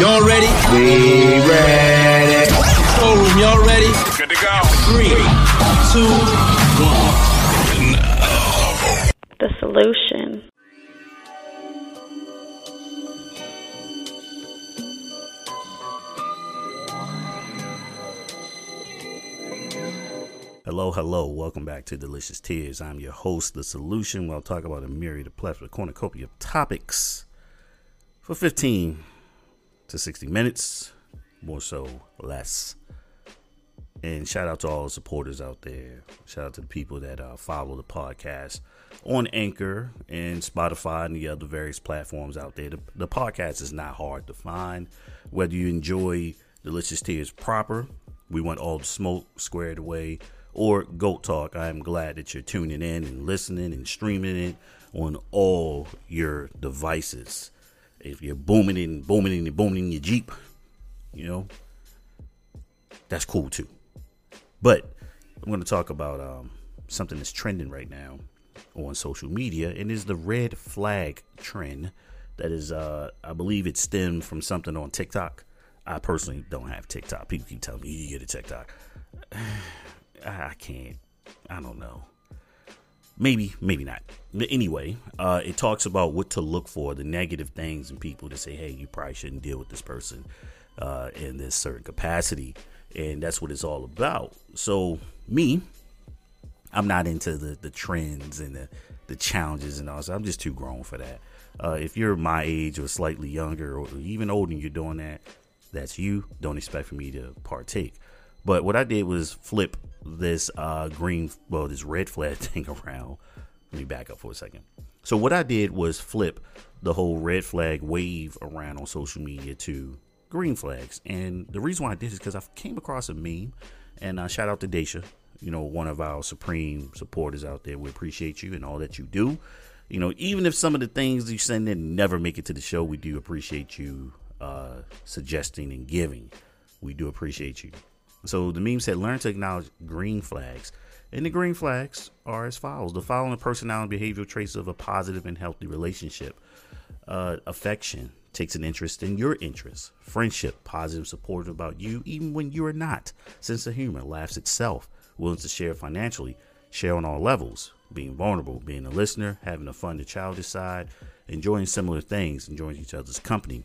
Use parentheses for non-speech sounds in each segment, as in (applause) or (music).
Y'all ready? We ready. Showroom, y'all ready? Good to go. Three, two, one. The solution. Hello, hello. Welcome back to Delicious Tears. I'm your host, The Solution. We'll talk about a myriad of plethora cornucopia of topics for 15 to 60 minutes, more so, less. And shout out to all the supporters out there. Shout out to the people that uh, follow the podcast on Anchor and Spotify and the other various platforms out there. The, the podcast is not hard to find. Whether you enjoy Delicious Tears proper, we want all the smoke squared away, or Goat Talk. I am glad that you're tuning in and listening and streaming it on all your devices. If you're booming and booming and booming in your Jeep, you know, that's cool too. But I'm going to talk about um, something that's trending right now on social media, and is the red flag trend. That is, uh, I believe it stemmed from something on TikTok. I personally don't have TikTok. People keep telling me you get a TikTok. (sighs) I can't. I don't know. Maybe, maybe not. But anyway, uh, it talks about what to look for, the negative things in people to say, hey, you probably shouldn't deal with this person uh, in this certain capacity. And that's what it's all about. So, me, I'm not into the, the trends and the, the challenges and all. So I'm just too grown for that. Uh, if you're my age or slightly younger or even older and you're doing that, that's you. Don't expect for me to partake. But what I did was flip this uh, green, well, this red flag (laughs) thing around. Let me back up for a second. So what I did was flip the whole red flag wave around on social media to green flags. And the reason why I did is because I came across a meme, and uh, shout out to Daisha, you know, one of our supreme supporters out there. We appreciate you and all that you do. You know, even if some of the things you send in never make it to the show, we do appreciate you uh, suggesting and giving. We do appreciate you. So the meme said, learn to acknowledge green flags. And the green flags are as follows. The following personality and behavioral traits of a positive and healthy relationship. Uh, affection takes an interest in your interests, friendship, positive, supportive about you, even when you are not, sense of humor, laughs itself, willing to share financially, share on all levels, being vulnerable, being a listener, having a fun, the childish side, enjoying similar things, enjoying each other's company,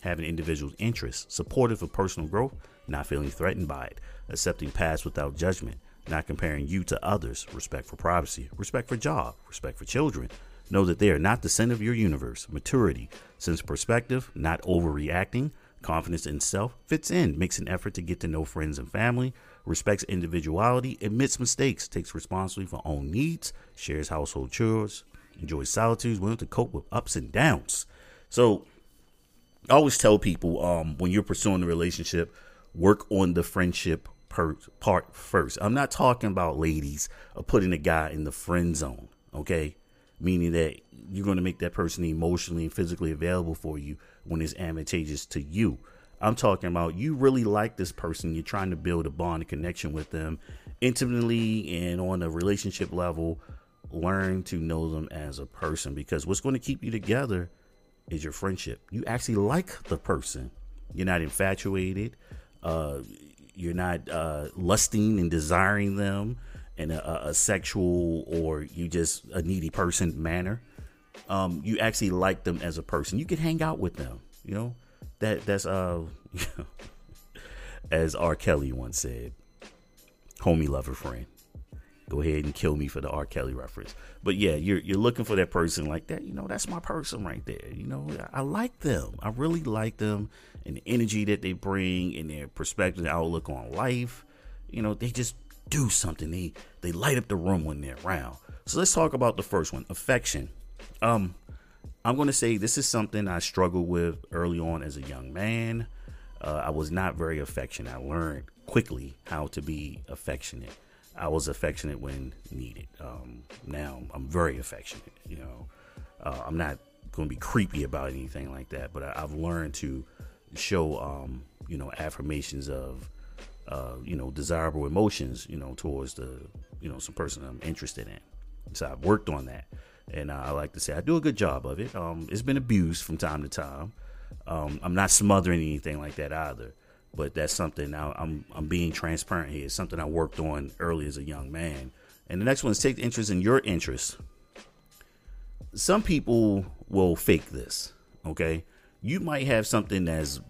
having individual interests, supportive of personal growth, not feeling threatened by it, accepting past without judgment, not comparing you to others, respect for privacy, respect for job, respect for children. Know that they are not the center of your universe. Maturity, sense perspective, not overreacting, confidence in self, fits in, makes an effort to get to know friends and family, respects individuality, admits mistakes, takes responsibility for own needs, shares household chores, enjoys solitude, willing to cope with ups and downs. So I always tell people um, when you're pursuing a relationship, work on the friendship per- part first. I'm not talking about ladies or putting a guy in the friend zone, okay? Meaning that you're going to make that person emotionally and physically available for you when it's advantageous to you. I'm talking about you really like this person, you're trying to build a bond, a connection with them intimately and on a relationship level. Learn to know them as a person because what's going to keep you together is your friendship. You actually like the person. You're not infatuated. You're not uh, lusting and desiring them in a, a, sexual or you just a needy person manner. Um, you actually like them as a person. You can hang out with them. You know that that's uh, (laughs) as R. Kelly once said, "Homie, lover, friend." Go ahead and kill me for the R. Kelly reference. But yeah, you're you're looking for that person like that. You know, that's my person right there. You know, I, like them. I really like them and the energy that they bring and their perspective outlook on life. You know, they just do something. They they light up the room when they're around. So let's talk about the first one, affection. Um, I'm to say this is something I struggled with early on as a young man. Uh, I was not very affectionate. I learned quickly how to be affectionate. I was affectionate when needed. Um, now I'm very affectionate. You know, uh, I'm not going to be creepy about anything like that, but I, have learned to show, um, you know, affirmations of, uh, you know, desirable emotions, you know, towards the, you know, some person I'm interested in. So I've worked on that, and I like to say I do a good job of it. Um, it's been abused from time to time, Um, I'm not smothering anything like that either, but that's something now I'm I'm being transparent here. It's something I worked on early as a young man. And the next one is take interest in your interests. Some people will fake this. Okay, you might have something that's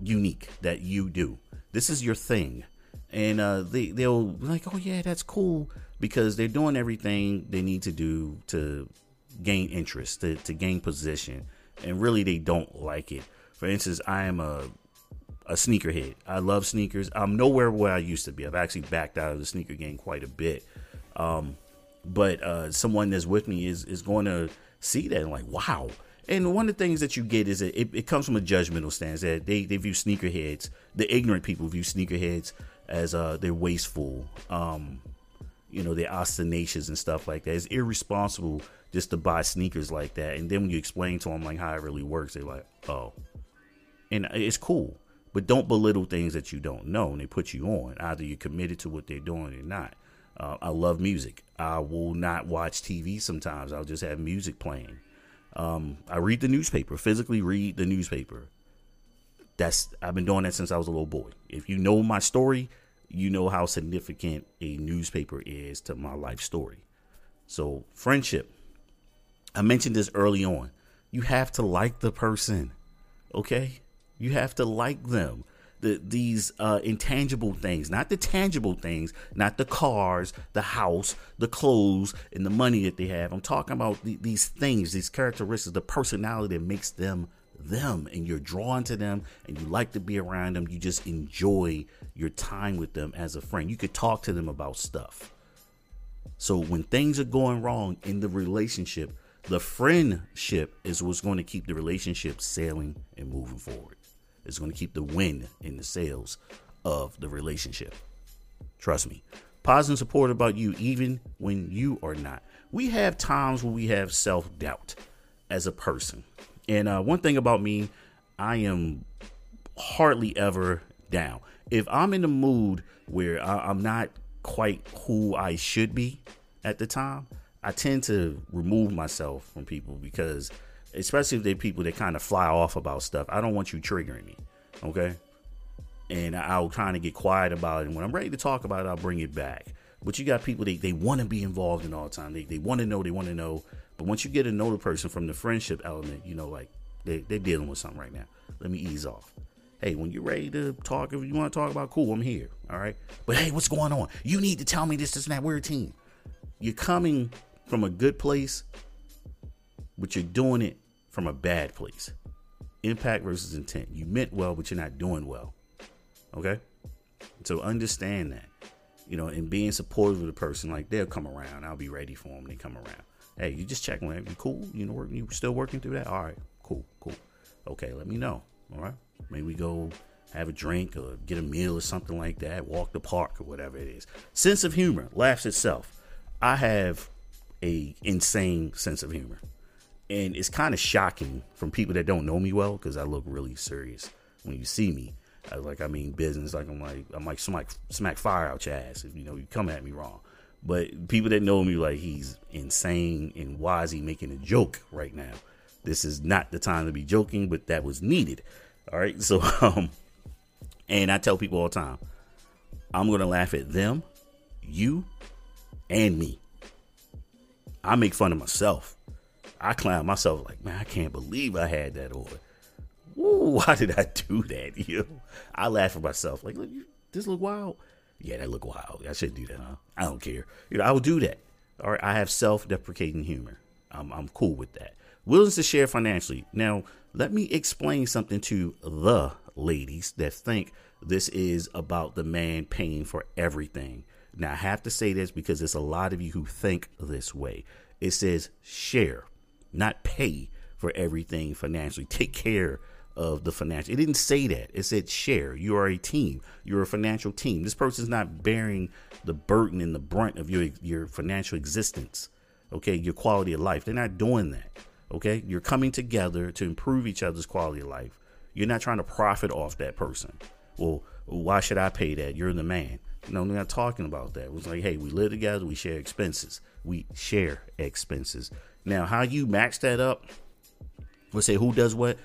unique that you do. This is your thing, and uh, they they'll be like, oh yeah, that's cool because they're doing everything they need to do to gain interest, to, to gain position, and really they don't like it. For instance, I am a a sneakerhead. I love sneakers. I'm nowhere where I used to be. I've actually backed out of the sneaker game quite a bit. Um, but uh, someone that's with me is is going to see that and like, wow. And one of the things that you get is that it, it comes from a judgmental stance that they, they view sneakerheads, the ignorant people view sneakerheads as uh, they're wasteful, um, you know, they're ostentatious and stuff like that. It's irresponsible just to buy sneakers like that. And then when you explain to them like how it really works, they're like, oh, and it's cool. But don't belittle things that you don't know and they put you on. Either you're committed to what they're doing or not. Uh, I love music. I will not watch TV sometimes. I'll just have music playing. Um, I read the newspaper, physically read the newspaper. That's I've been doing that since I was a little boy. If you know my story, you know how significant a newspaper is to my life story. So, friendship. I mentioned this early on. You have to like the person. Okay? You have to like them. The, these uh, intangible things, not the tangible things, not the cars, the house, the clothes, and the money that they have. I'm talking about the, these things, these characteristics, the personality that makes them them, and you're drawn to them, and you like to be around them. You just enjoy your time with them as a friend. You could talk to them about stuff. So when things are going wrong in the relationship, the friendship is what's going to keep the relationship sailing and moving forward is going to keep the wind in the sails of the relationship. Trust me. Positive support about you even when you are not. We have times when we have self doubt as a person. And uh, one thing about me, I am hardly ever down. If I'm in a mood where I, I'm not quite who I should be at the time, I tend to remove myself from people because especially if they're people that kind of fly off about stuff. I don't want you triggering me, okay? And I'll kind of get quiet about it. And when I'm ready to talk about it, I'll bring it back. But you got people they, they want to be involved in all the time. They, they want to know, they want to know. But once you get to know the person from the friendship element, you know, like they, they're dealing with something right now. Let me ease off. Hey, when you're ready to talk, if you want to talk about, cool, I'm here. All right. But hey, what's going on? You need to tell me this, this, and that. We're a team. You're coming from a good place, but you're doing it from a bad place. Impact versus intent. You meant well, but you're not doing well. Okay? So understand that. You know, and being supportive of the person, like they'll come around. I'll be ready for them. when They come around. Hey, you just checking with you cool? You know, you still working through that? All right, cool, cool. Okay, let me know. All right. Maybe we go have a drink or get a meal or something like that, walk the park or whatever it is. Sense of humor laughs itself. I have a insane sense of humor and it's kind of shocking from people that don't know me well because I look really serious when you see me. I, like I mean business, like I'm like I'm like smack smack fire out your ass if you know you come at me wrong. But people that know me like he's insane and why is he making a joke right now? This is not the time to be joking, but that was needed. All right, so (laughs) um, and I tell people all the time, I'm gonna laugh at them, you, and me. I make fun of myself I clown myself like, man, I can't believe I had that on. Ooh, (laughs) why did I do that? You know, I laugh at myself like, look, this look wild. Yeah, that look wild. I shouldn't do that. Huh? I don't care. You know, I will do that. All right, I have self-deprecating humor. I'm, I'm cool with that. Willingness to share financially. Now, let me explain something to the ladies that think this is about the man paying for everything. Now, I have to say this because there's a lot of you who think this way. It says share not pay for everything financially. Take care of the financial. It didn't say that. It said share. You are a team. You're a financial team. This person's not bearing the burden and the brunt of your your financial existence. Okay, your quality of life. They're not doing that. Okay, you're coming together to improve each other's quality of life. You're not trying to profit off that person. Well, why should I pay that? You're the man. No, we're not talking about that. It was like, hey, we live together, we share expenses. We share expenses. Now, how you match that up, let's say who does what,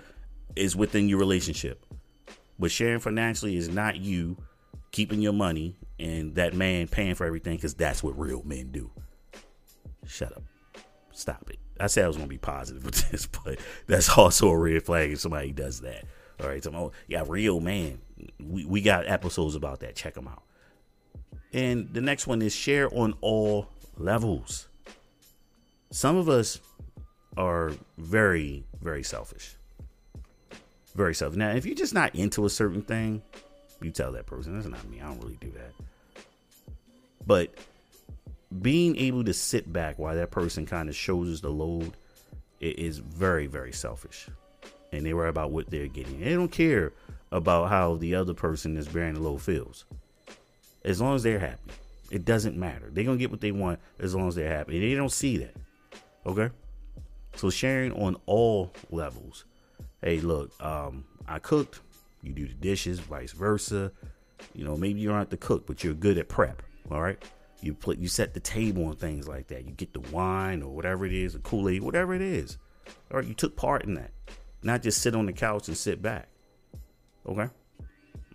is within your relationship. But sharing financially is not you keeping your money and that man paying for everything because that's what real men do. Shut up. Stop it. I said I was going to be positive with (laughs) this, but that's also a red flag if somebody does that. All right. So, oh, yeah, real man. We, we got episodes about that. Check them out. And the next one is share on all levels. Some of us are very, very selfish. Very selfish. Now, if you're just not into a certain thing, you tell that person, that's not me. I don't really do that. But being able to sit back while that person kind of shoulders the load is very, very selfish. And they worry about what they're getting. They don't care about how the other person is bearing the load feels. As long as they're happy, it doesn't matter. They're gonna get what they want as long as they're happy. And They don't see that. Okay. So sharing on all levels. Hey, look, um, I cooked. You do the dishes, vice versa. You know, maybe you have to cook, but you're good at prep. All right. You play, you set the table and things like that. You get the wine or whatever it is, the Kool Aid, whatever it is. All right, you took part in that, not just sit on the couch and sit back. Okay,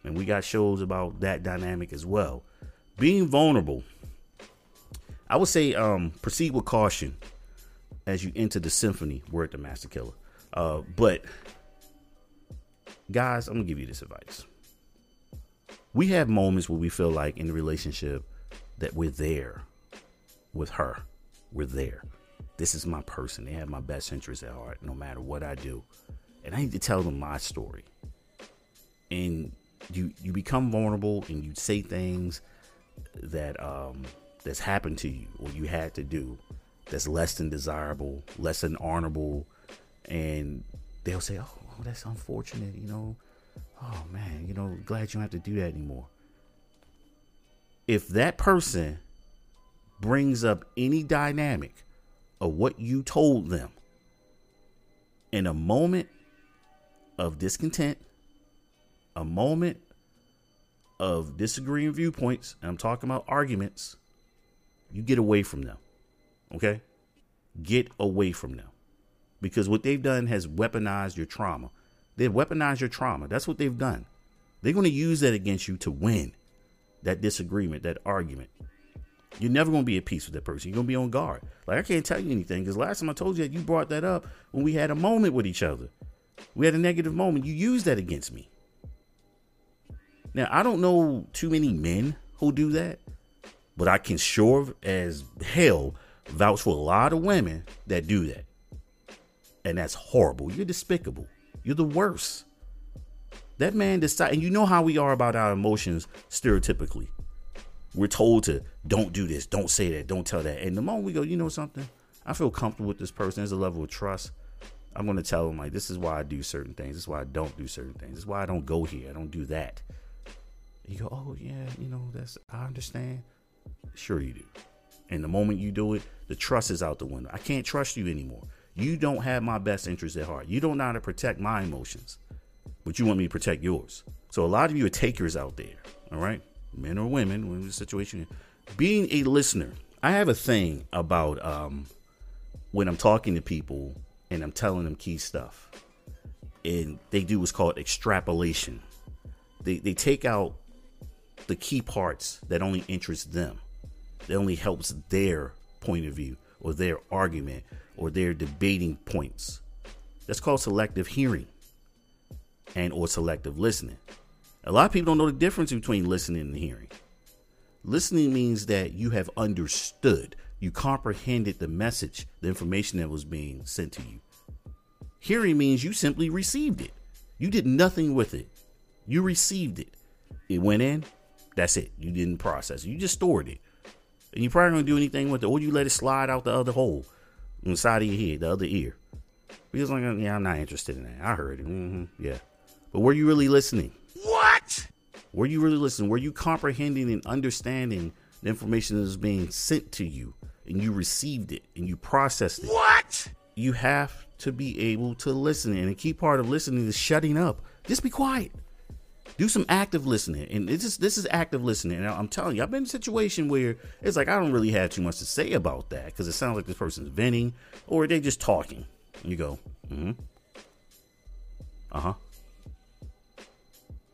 and we got shows about that dynamic as well. Being vulnerable, I would say, um, proceed with caution as you enter the symphony. Word the Masta Killa. Uh, but guys, I'm gonna give you this advice. We have moments where we feel like in the relationship that we're there with her. We're there. This is my person. They have my best interest at heart, no matter what I do. And I need to tell them my story. And you you become vulnerable and you say things that um that's happened to you or you had to do that's less than desirable, less than honorable, and they'll say, oh, "Oh, that's unfortunate," you know. Oh man, you know, glad you don't have to do that anymore if that person brings up any dynamic of what you told them in a moment of discontent, a moment of disagreeing viewpoints, and I'm talking about arguments, you get away from them. Okay? Get away from them. Because what they've done has weaponized your trauma. They've weaponized your trauma. That's what they've done. They're going to use that against you to win that disagreement, that argument. You're never going to be at peace with that person. You're going to be on guard. Like, I can't tell you anything because last time I told you that you brought that up when we had a moment with each other. We had a negative moment. You used that against me. Now, I don't know too many men who do that, but I can sure as hell vouch for a lot of women that do that. And that's horrible. You're despicable. You're the worst. That man decided, and you know how we are about our emotions stereotypically. We're told to don't do this, don't say that, don't tell that. And the moment we go, you know something, I feel comfortable with this person. There's a level of trust. I'm going to tell them, like, this is why I do certain things. This is why I don't do certain things. This is why I don't go here. I don't do that. You go, oh, yeah, you know, that's, I understand. Sure, you do. And the moment you do it, the trust is out the window. I can't trust you anymore. You don't have my best interest at heart. You don't know how to protect my emotions but you want me to protect yours. So a lot of you are takers out there, all right? Men or women, in the situation. Being a listener, I have a thing about um, when I'm talking to people and I'm telling them key stuff, and they do what's called extrapolation. They they take out the key parts that only interest them, that only helps their point of view or their argument or their debating points. That's called selective hearing and or selective listening. A lot of people don't know the difference between listening and hearing. Listening means that you have understood, you comprehended the message, the information that was being sent to you. Hearing means you simply received it. You did nothing with it. You received it. It went in, that's it. You didn't process it. You just stored it. And you probably don't do anything with it, or you let it slide out the other hole inside of your head, the other ear. Because like, yeah, I'm not interested in that. I heard it. Mm-hmm. Yeah. But were you really listening? What? Were you really listening? Were you comprehending and understanding the information that was being sent to you and you received it and you processed it? What? You have to be able to listen. And a key part of listening is shutting up. Just be quiet. Do some active listening. And this is this is active listening. And I'm telling you, I've been in a situation where it's like I don't really have too much to say about that because it sounds like this person's venting or they're just talking. And you go, mm-hmm. Uh huh.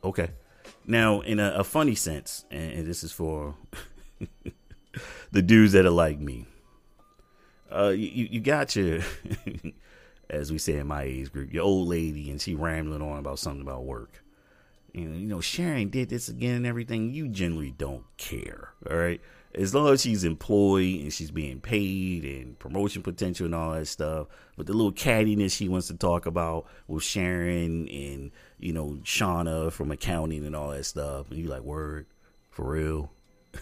Okay. Now, in a, a funny sense, and, and this is for (laughs) the dudes that are like me. Uh, you you got your, (laughs) as we say in my age group, your old lady, and she rambling on about something about work. And you know, Sharon did this again and everything. You generally don't care, all right? As long as she's employed and she's being paid and promotion potential and all that stuff. But the little cattiness she wants to talk about with Sharon and you know Shauna from accounting and all that stuff, and you like, word for real?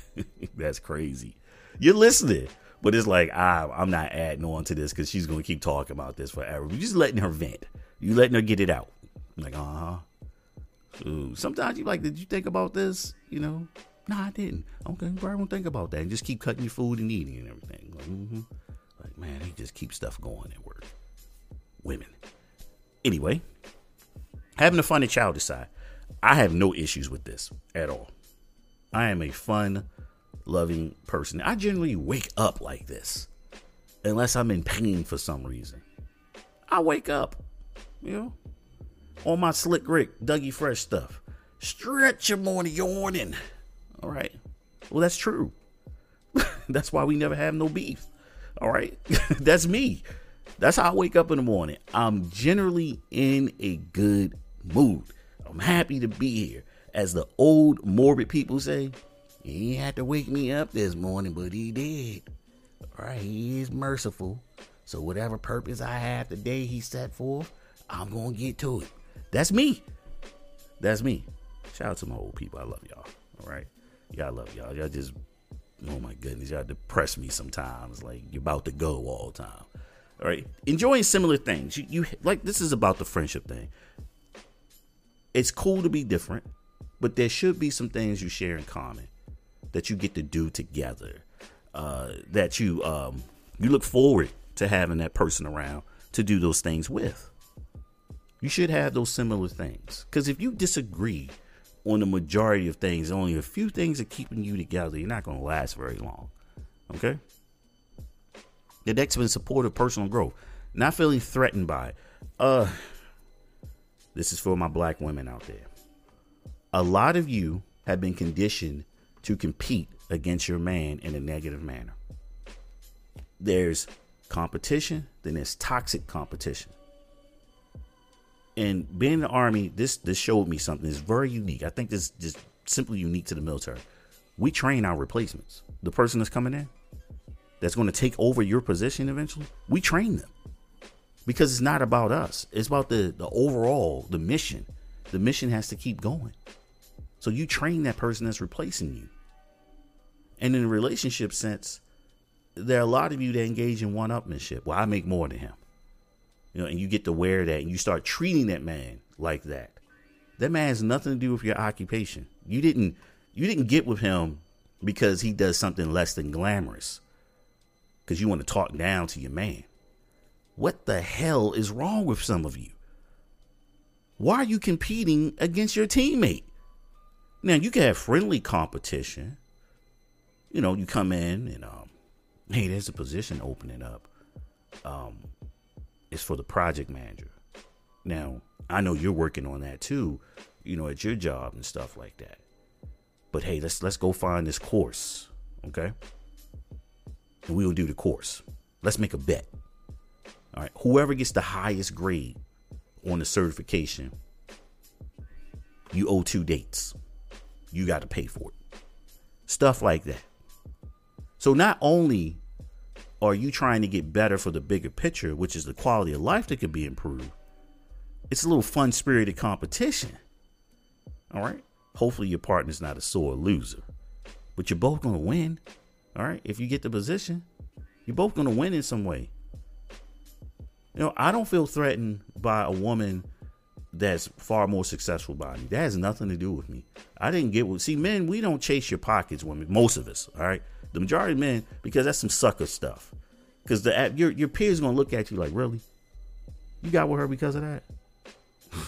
(laughs) That's crazy. You're listening, but it's like ah, I'm not adding on to this because she's gonna keep talking about this forever. You're just letting her vent. You letting her get it out. I'm like, uh huh. Ooh, sometimes you like, did you think about this? You know, no, I didn't. Okay, probably won't think about that. And just keep cutting your food and eating and everything. Like, mm-hmm. like man, they just keep stuff going at work. Women. Anyway, having a funny child decide. I have no issues with this at all. I am a fun, loving person. I generally wake up like this, unless I'm in pain for some reason. I wake up, you know, on my Slick Rick, Dougie Fresh stuff. Stretch your morning yawning. All right. Well, that's true. (laughs) that's why we never have no beef. All right. (laughs) that's me. That's how I wake up in the morning. I'm generally in a good mood. I'm happy to be here. As the old morbid people say, he had to wake me up this morning, but he did. All right. He is merciful. So whatever purpose I have today he set forth, I'm going to get to it. That's me. That's me. Shout out to my old people. I love y'all. All right. Y'all love y'all. Y'all just, oh my goodness, y'all depress me sometimes. Like you're about to go all the time. All right. Enjoying similar things. You, you like this is about the friendship thing. It's cool to be different, but there should be some things you share in common that you get to do together. Uh, that you um, you look forward to having that person around to do those things with. You should have those similar things. Because if you disagree on the majority of things, only a few things are keeping you together, you're not going to last very long. Okay? The next one, support of personal growth. Not feeling threatened by it. Uh, this is for my black women out there. A lot of you have been conditioned to compete against your man in a negative manner. There's competition, then there's toxic competition and being in the army, this this showed me something. It's very unique. I think this just simply unique to the military. We train our replacements. The person that's coming in, that's going to take over your position eventually. We train them because it's not about us. It's about the the overall the mission. The mission has to keep going. So you train that person that's replacing you. And in a relationship sense, there are a lot of you that engage in one-upmanship. Well, I make more than him you know, and you get to wear that and you start treating that man like that. That man has nothing to do with your occupation. You didn't you didn't get with him because he does something less than glamorous. Cuz you want to talk down to your man. What the hell is wrong with some of you? Why are you competing against your teammate? Now you can have friendly competition. You know, you come in and um, hey, there's a position opening up. Um, is for the project manager. Now, I know you're working on that too, you know, at your job and stuff like that. But hey, let's let's go find this course, okay? And we'll do the course. Let's make a bet. All right, whoever gets the highest grade on the certification, you owe two dates. You got to pay for it. Stuff like that. So not only are you trying to get better for the bigger picture, which is the quality of life that could be improved? It's a little fun spirited competition. All right. Hopefully your partner's not a sore loser. But you're both gonna win. All right. If you get the position, you're both gonna win in some way. You know, I don't feel threatened by a woman that's far more successful by me. That has nothing to do with me. I didn't get what see men, we don't chase your pockets, women. Most of us, all right. The majority of men, because that's some sucker stuff. Because the your your peers gonna look at you like, really? You got with her because of that? (sighs)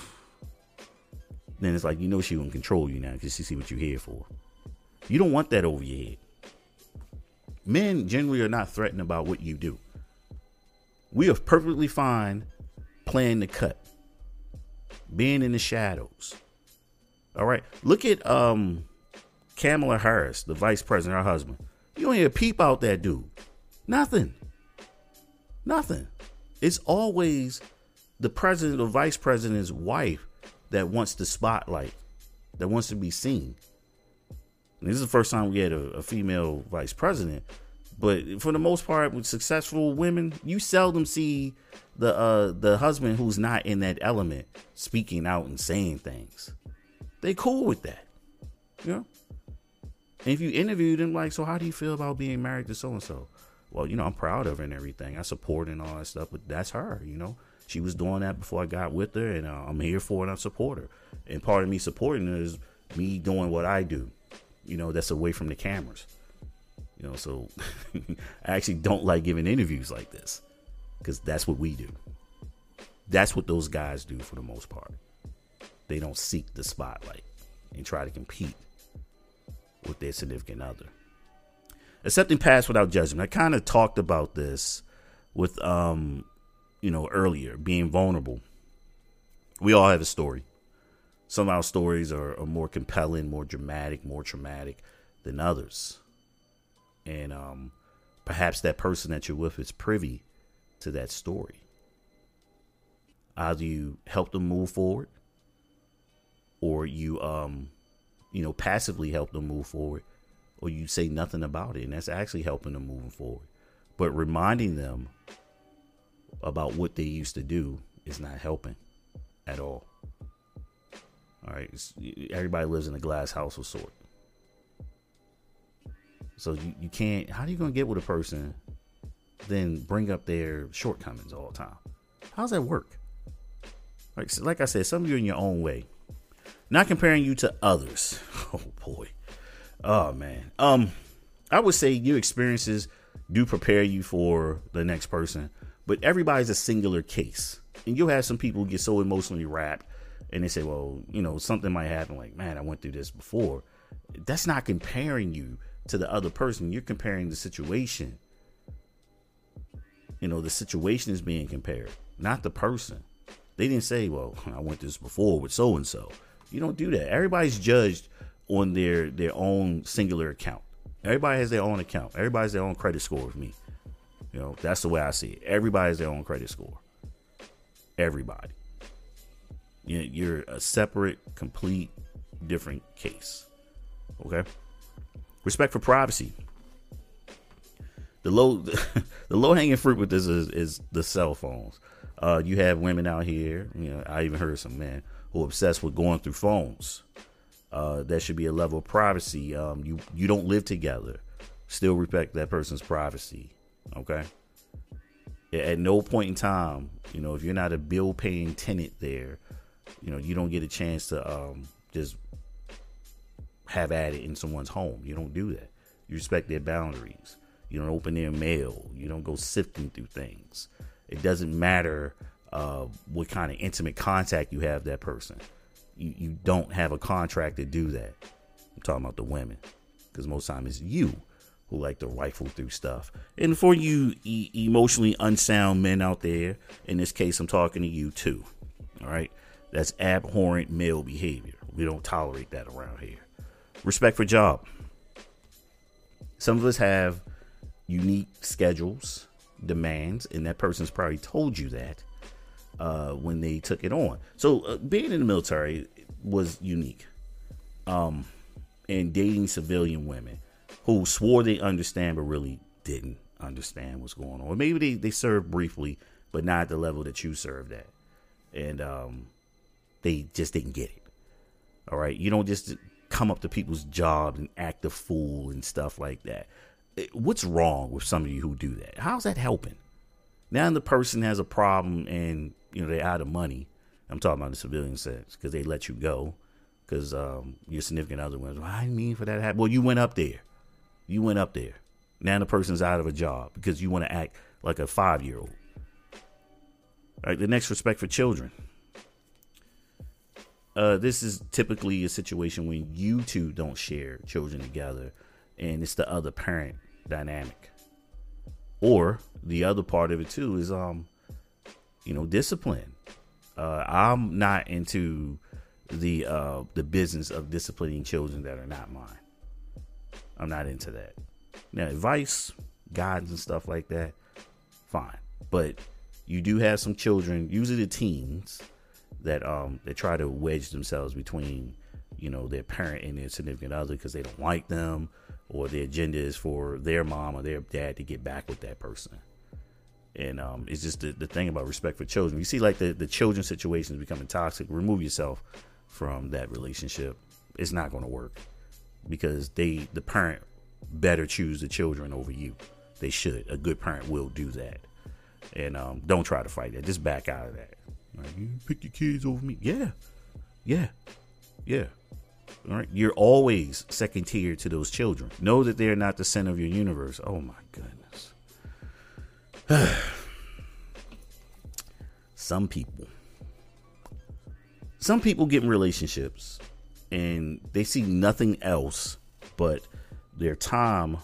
then it's like you know she gonna control you now because she see what you're here for. You don't want that over your head. Men generally are not threatened about what you do. We are perfectly fine playing the cut. being in the shadows. All right. Look at um Kamala Harris, the vice president, her husband. You don't hear a peep out that dude. Nothing. Nothing. It's always the president or vice president's wife that wants the spotlight, that wants to be seen. And this is the first time we had a, a female vice president, but for the most part, with successful women, you seldom see the uh, the husband who's not in that element speaking out and saying things. They cool with that, you know. And if you interview them, like, so how do you feel about being married to so and so? Well, you know, I'm proud of her and everything. I support and all that stuff, but that's her, you know. She was doing that before I got with her, and uh, I'm here for it. I support her. And part of me supporting her is me doing what I do, you know, that's away from the cameras. You know, so (laughs) I actually don't like giving interviews like this because that's what we do. That's what those guys do for the most part. They don't seek the spotlight and try to compete with their significant other. Accepting past without judgment. I kind of talked about this with um, you know, earlier, being vulnerable. We all have a story. Some of our stories are, are more compelling, more dramatic, more traumatic than others. And um, perhaps that person that you're with is privy to that story. Either you help them move forward or you um you know passively help them move forward or you say nothing about it and that's actually helping them moving forward. But reminding them about what they used to do is not helping at all. All right it's, everybody lives in a glass house of sort. So you, you can't how are you gonna get with a person then bring up their shortcomings all the time? How's that work? Like, like i said some of you in your own way not comparing you to others. (laughs) Oh boy. Oh man. Um I would say your experiences do prepare you for the next person, but everybody's a singular case. And you'll have some people get so emotionally wrapped and they say, well, you know, something might happen like, man, I went through this before. That's not comparing you to the other person. You're comparing the situation. You know, the situation is being compared, not the person. They didn't say, well, (laughs) I went this before with so and so. You don't do that. Everybody's judged on their their own singular account. Everybody has their own account. Everybody's their own credit score with me. You know, that's the way I see it. Everybody has their own credit score. Everybody. You're a separate, complete, different case. Okay. Respect for privacy. The low, (laughs) the low hanging fruit with this is, is the cell phones. Uh, you have women out here. You know, I even heard some men who are obsessed with going through phones. Uh, there should be a level of privacy. Um, you you don't live together, still respect that person's privacy. Okay. At no point in time, you know, if you're not a bill paying tenant there, you know, you don't get a chance to um, just have at it in someone's home. You don't do that. You respect their boundaries. You don't open their mail. You don't go sifting through things. It doesn't matter uh, what kind of intimate contact you have that person. You, you don't have a contract to do that. I'm talking about the women, because most time it's you who like to rifle through stuff. And for you e- emotionally unsound men out there, in this case, I'm talking to you too. All right, that's abhorrent male behavior. We don't tolerate that around here. Respect for job. Some of us have unique schedules, demands, and that person's probably told you that uh, when they took it on. So uh, being in the military was unique. Um, and dating civilian women who swore they understand but really didn't understand what's going on. Maybe they, they served briefly, but not at the level that you served at. And um, they just didn't get it. All right. You don't just come up to people's jobs and act a fool and stuff like that. What's wrong with some of you who do that? How's that helping? Now the person has a problem and you know they're out of money. I'm talking about the civilian sense because they let you go because um, your significant other went. Well, I mean for that to happen. Well, you went up there. You went up there. Now the person's out of a job because you want to act like a five year old. Right. The next respect for children. Uh, this is typically a situation when you two don't share children together, and it's the other parent dynamic. Or the other part of it too is um you know, discipline. Uh, I'm not into the uh, the business of disciplining children that are not mine. I'm not into that. Now, advice, guidance, and stuff like that, fine. But you do have some children, usually the teens, that um they try to wedge themselves between you know their parent and their significant other because they don't like them or the agenda is for their mom or their dad to get back with that person. And um, it's just the, the thing about respect for children. You see like the, the children situations becoming toxic. Remove yourself from that relationship. It's not going to work because they the parent better choose the children over you. They should. A good parent will do that. And um, don't try to fight that. Just back out of that. Like, you pick your kids over me. Yeah. Yeah. Yeah. Right. You're always second tier to those children. Know that they're not the center of your universe. Oh my goodness. (sighs) some people. Some people get in relationships and they see nothing else but their time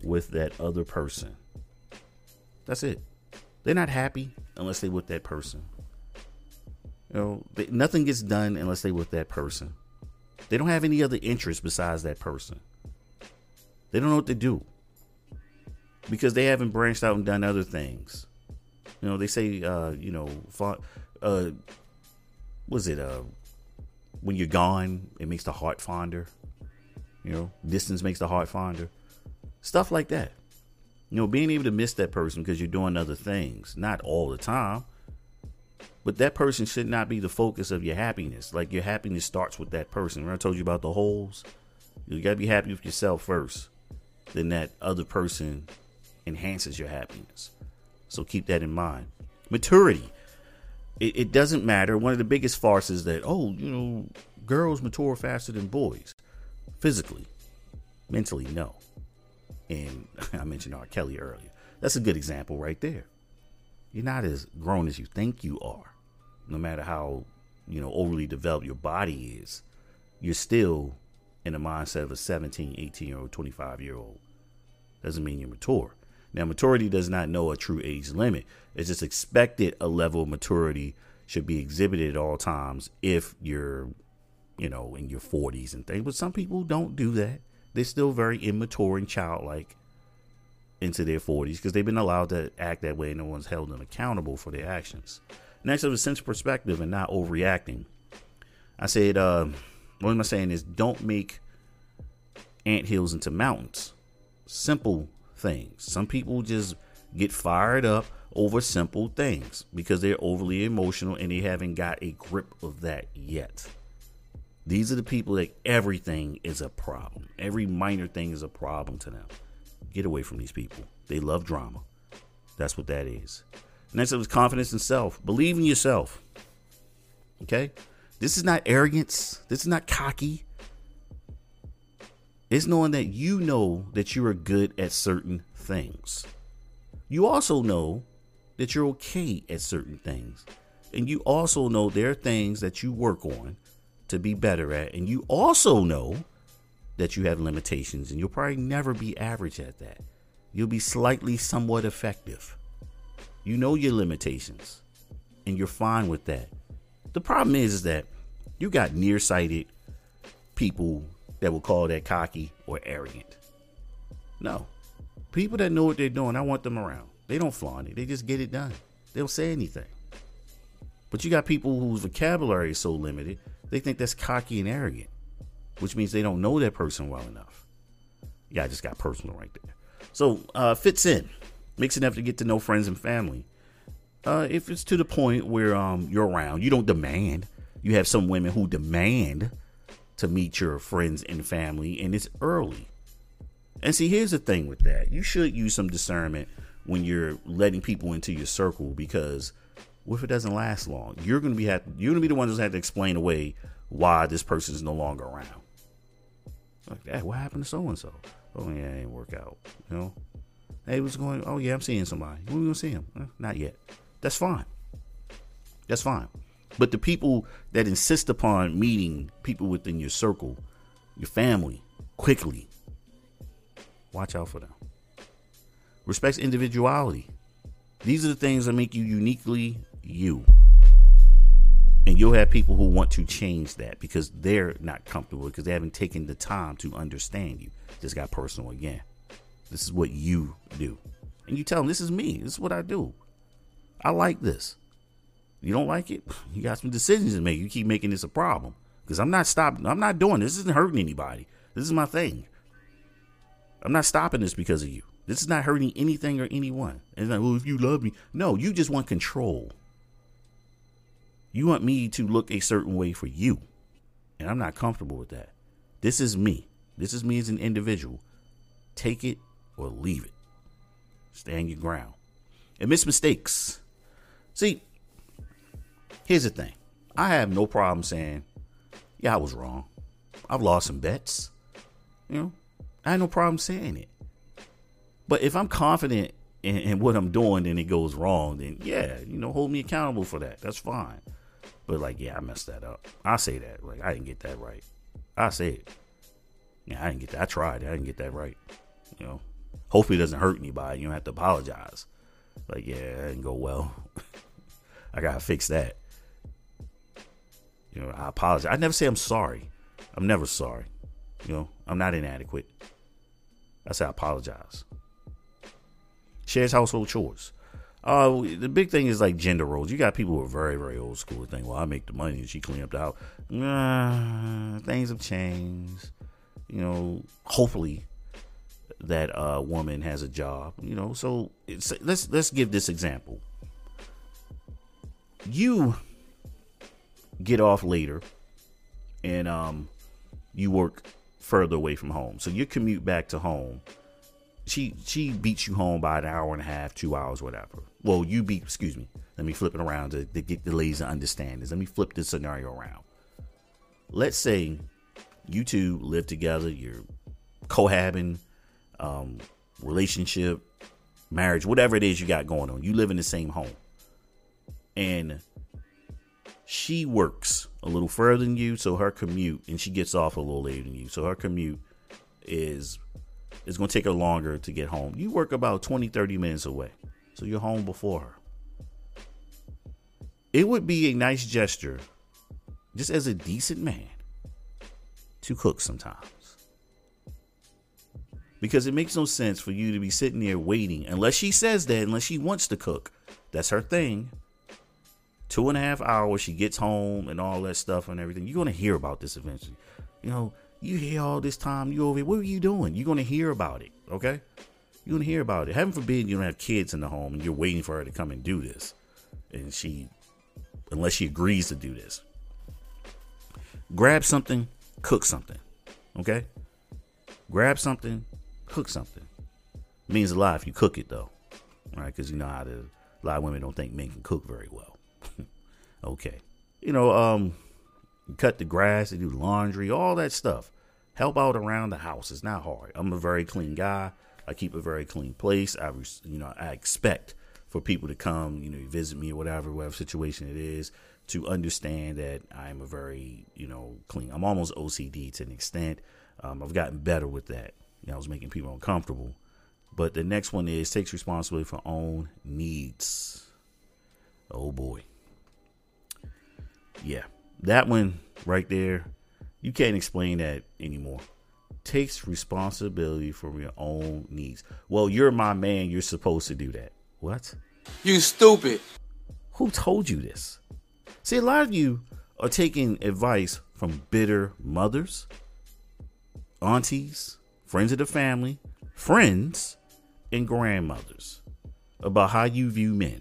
with that other person. That's it. They're not happy unless they're with that person. You know, they, nothing gets done unless they with that person. They don't have any other interest besides that person. They don't know what to do because they haven't branched out and done other things. You know, they say, uh, you know, uh, was it uh, when you're gone, it makes the heart fonder. You know, distance makes the heart fonder. Stuff like that. You know, being able to miss that person because you're doing other things, not all the time, but that person should not be the focus of your happiness. Like your happiness starts with that person. Remember I told you about the holes? You gotta be happy with yourself first. Then that other person enhances your happiness. So keep that in mind. Maturity. It, it doesn't matter. One of the biggest farces that, oh, you know, girls mature faster than boys. Physically. Mentally, no. And (laughs) I mentioned R. Kelly earlier. That's a good example right there. You're not as grown as you think you are no matter how you know overly developed your body is you're still in the mindset of a 17 18 year old 25 year old doesn't mean you're mature. Now maturity does not know a true age limit. It's just expected a level of maturity should be exhibited at all times if you're you know in your 40s and things. But some people don't do that. They're still very immature and childlike into their 40s because they've been allowed to act that way and no one's held them accountable for their actions Next, of a sense of perspective and not overreacting. I said, uh, what am I saying is don't make ant hills into mountains. Simple things. Some people just get fired up over simple things because they're overly emotional and they haven't got a grip of that yet. These are the people that everything is a problem. Every minor thing is a problem to them. Get away from these people. They love drama. That's what that is. Next up is confidence in self. Believe in yourself. Okay? This is not arrogance. This is not cocky. It's knowing that you know that you are good at certain things. You also know that you're okay at certain things. And you also know there are things that you work on to be better at. And you also know that you have limitations and you'll probably never be average at that. You'll be slightly somewhat effective. You know your limitations, and you're fine with that. The problem is, is that you got nearsighted people that will call that cocky or arrogant. No. People that know what they're doing, I want them around. They don't flaunt it, they just get it done. They don't say anything. But you got people whose vocabulary is so limited, they think that's cocky and arrogant, which means they don't know that person well enough. Yeah, I just got personal right there. So, uh, fits in makes an effort to get to know friends and family. Uh, if it's to the point where um, you're around, you don't demand. You have some women who demand to meet your friends and family, and it's early. And see, here's the thing with that: you should use some discernment when you're letting people into your circle because what if it doesn't last long? You're gonna be have, you're gonna be the one who's have to explain away why this person is no longer around. Like, hey, what happened to so and so? Oh yeah, it didn't work out. You know, Hey, what's going? Oh yeah, I'm seeing somebody. When we gonna see him? Not yet. That's fine. That's fine. But the people that insist upon meeting people within your circle, your family, quickly, watch out for them. Respect individuality. These are the things that make you uniquely you. And you'll have people who want to change that because they're not comfortable because they haven't taken the time to understand you. Just got personal again. This is what you do. And you tell them, this is me. This is what I do. I like this. You don't like it? (laughs) You got some decisions to make. You keep making this a problem. Because I'm not stopping. I'm not doing this. This isn't hurting anybody. This is my thing. I'm not stopping this because of you. This is not hurting anything or anyone. And like, well, if you love me. No, you just want control. You want me to look a certain way for you. And I'm not comfortable with that. This is me. This is me as an individual. Take it or leave it. Stand your ground. Admit mistakes. See, here's the thing. I have no problem saying, yeah, I was wrong. I've lost some bets. You know, I had no problem saying it. But if I'm confident in, in, what I'm doing and it goes wrong, then yeah, you know, hold me accountable for that. That's fine. But like, yeah, I messed that up. I say that. Like, I didn't get that right. I say it. Yeah, I didn't get that. I tried. I didn't get that right. You know, hopefully it doesn't hurt anybody. You don't have to apologize. Like, yeah, that didn't go well. (laughs) I gotta fix that. You know, I apologize. I never say I'm sorry. I'm never sorry. You know, I'm not inadequate. I say I apologize. Shares household chores. Uh, the big thing is like gender roles. You got people who are very, very old school. Think, well, I make the money and she clean up the house. Nah, things have changed. You know, hopefully that uh, woman has a job. You know, so let's let's give this example. You get off later, and um, you work further away from home. So your commute back to home, she she beats you home by an hour and a half, two hours, whatever. Well, you beat. Excuse me. Let me flip it around to, to get the ladies to understand this. Let me flip this scenario around. Let's say you two live together. You're cohabiting, um, relationship, marriage, whatever it is you got going on. You live in the same home, and she works a little further than you, so her commute, and she gets off a little later than you, so her commute is is going to take her longer to get home. You work about 20, 30 minutes away, so you're home before her. It would be a nice gesture, just as a decent man, to cook sometimes. Because it makes no sense for you to be sitting there waiting, unless she says that, unless she wants to cook. That's her thing two and a half hours. She gets home and all that stuff and everything. You're gonna hear about this eventually. You know, you hear all this time. You over here. What are you doing? You're gonna hear about it. Okay. You're gonna hear about it. Heaven forbid you don't have kids in the home and you're waiting for her to come and do this, and she, unless she agrees to do this, grab something, cook something. Okay. Grab something, cook something. It means a lot if you cook it though, right? Because you know how to. A lot of women don't think men can cook very well. (laughs) okay. You know, um, cut the grass, and do laundry, all that stuff. Help out around the house. It's not hard. I'm a very clean guy. I keep a very clean place. I, you know, I expect for people to come, you know, visit me or whatever, whatever situation it is, to understand that I'm a very, you know, clean. I'm almost OCD to an extent. Um, I've gotten better with that. You know, I was making people uncomfortable. But the next one is takes responsibility for own needs. Oh boy yeah, that one right there, you can't explain that anymore. Takes responsibility for your own needs. Well, you're my man. You're supposed to do that. What? You stupid. Who told you this? See, a lot of you are taking advice from bitter mothers, aunties, friends of the family, friends, and grandmothers about how you view men.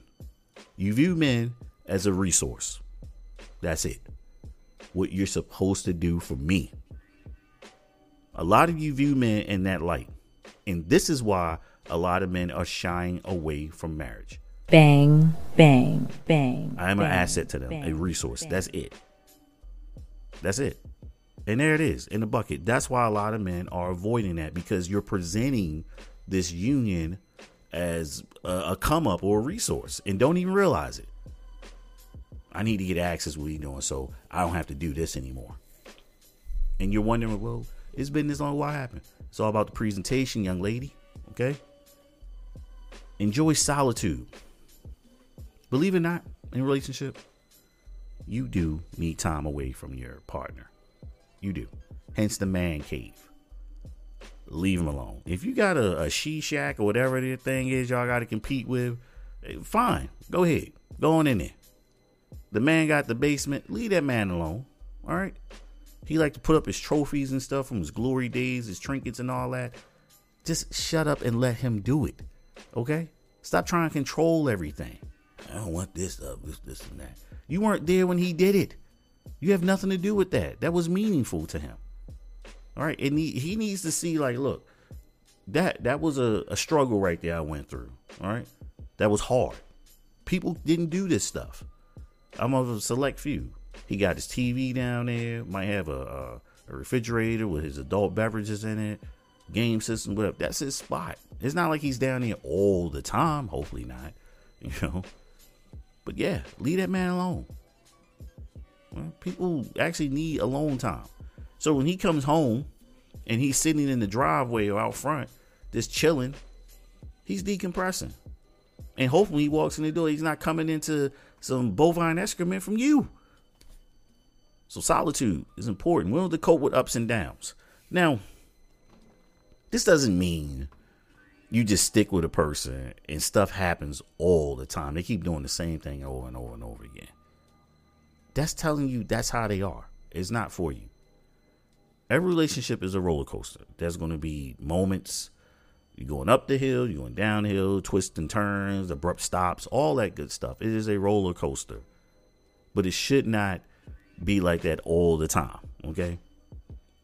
You view men as a resource. That's it. What you're supposed to do for me. A lot of you view men in that light. And this is why a lot of men are shying away from marriage. Bang, bang, bang. I am bang, an asset to them, bang, a resource. Bang. That's it. That's it. And there it is in the bucket. That's why a lot of men are avoiding that because you're presenting this union as a, a come up or a resource and don't even realize it. I need to get access what he's doing so I don't have to do this anymore. And you're wondering, well, it's been this long. What happened? It's all about the presentation, young lady. Okay. Enjoy solitude. Believe it or not, in relationship, you do need time away from your partner. You do. Hence the man cave. Leave him alone. If you got a, a she shack or whatever the thing is y'all got to compete with, eh, fine. Go ahead. Go on in there. The man got the basement. Leave that man alone. All right. He like to put up his trophies and stuff from his glory days, his trinkets and all that. Just shut up and let him do it. Okay? Stop trying to control everything. I don't want this stuff, this, this, and that. You weren't there when he did it. You have nothing to do with that. That was meaningful to him. All right. And he, he needs to see, like, look, that that was a, a struggle right there I went through. All right. That was hard. People didn't do this stuff. I'm of a select few. He got his TV down there, might have a, a, a refrigerator with his adult beverages in it, game system, whatever. That's his spot. It's not like he's down there all the time. Hopefully not, (laughs) you know. But yeah, leave that man alone. People actually need alone time. So when he comes home and he's sitting in the driveway or out front, just chilling, he's decompressing. And hopefully he walks in the door, he's not coming into some bovine excrement from you. So solitude is important. Willing to cope with ups and downs. Now, this doesn't mean you just stick with a person and stuff happens all the time. They keep doing the same thing over and over and over again. That's telling you that's how they are. It's not for you. Every relationship is a roller coaster. There's going to be moments you're going up the hill, you're going downhill, twists and turns, abrupt stops, all that good stuff. It is a roller coaster. But it should not be like that all the time, okay?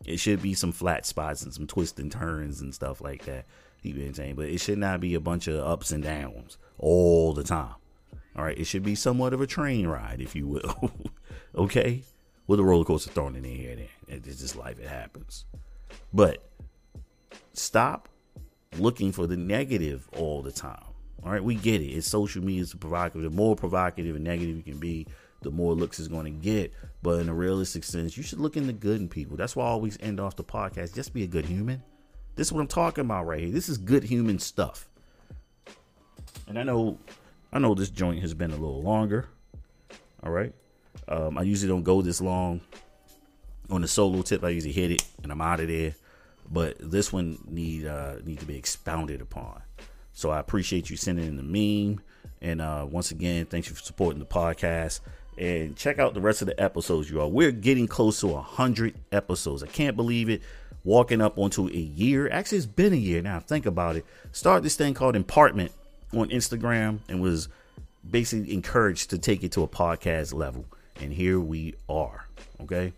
It should be some flat spots and some twists and turns and stuff like that. What I'm saying? But it should not be a bunch of ups and downs all the time. All right, it should be somewhat of a train ride, if you will. (laughs) okay, with a roller coaster thrown in here and there. It's just life; it happens. But stop looking for the negative all the time. All right, we get it. It's social media. It's provocative. The more provocative and negative you can be, the more looks it's going to get. But in a realistic sense, you should look in the good in people. That's why I always end off the podcast. Just be a good human. This is what I'm talking about right here. This is good human stuff. And I know, I know this joint has been a little longer. All right. Um, I usually don't go this long on the solo tip. I usually hit it and I'm out of there. But this one need uh, need to be expounded upon. So I appreciate you sending in the meme. And uh, once again, thanks for supporting the podcast and check out the rest of the episodes, you all. We're getting close to 100 episodes. I can't believe it. Walking up onto a year. Actually, it's been a year now. Think about it. Started this thing called Impartment on Instagram and was basically encouraged to take it to a podcast level. And here we are. Okay.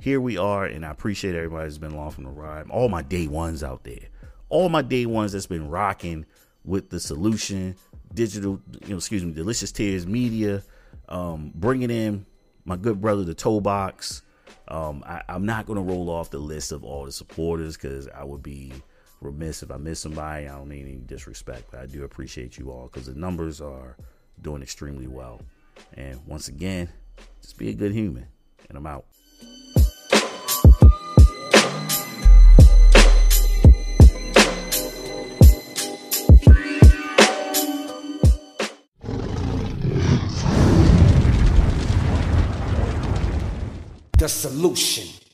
Here we are. And I appreciate everybody that's been along from the ride. All my day ones out there. All my day ones that's been rocking with the solution, digital, you know, excuse me, Delicious Tears Media um, bringing in my good brother, the Toe Box. Um, I, am not going to roll off the list of all the supporters because I would be remiss if I miss somebody. I don't mean any disrespect, but I do appreciate you all because the numbers are doing extremely well. And once again, just be a good human. And I'm out. the solution.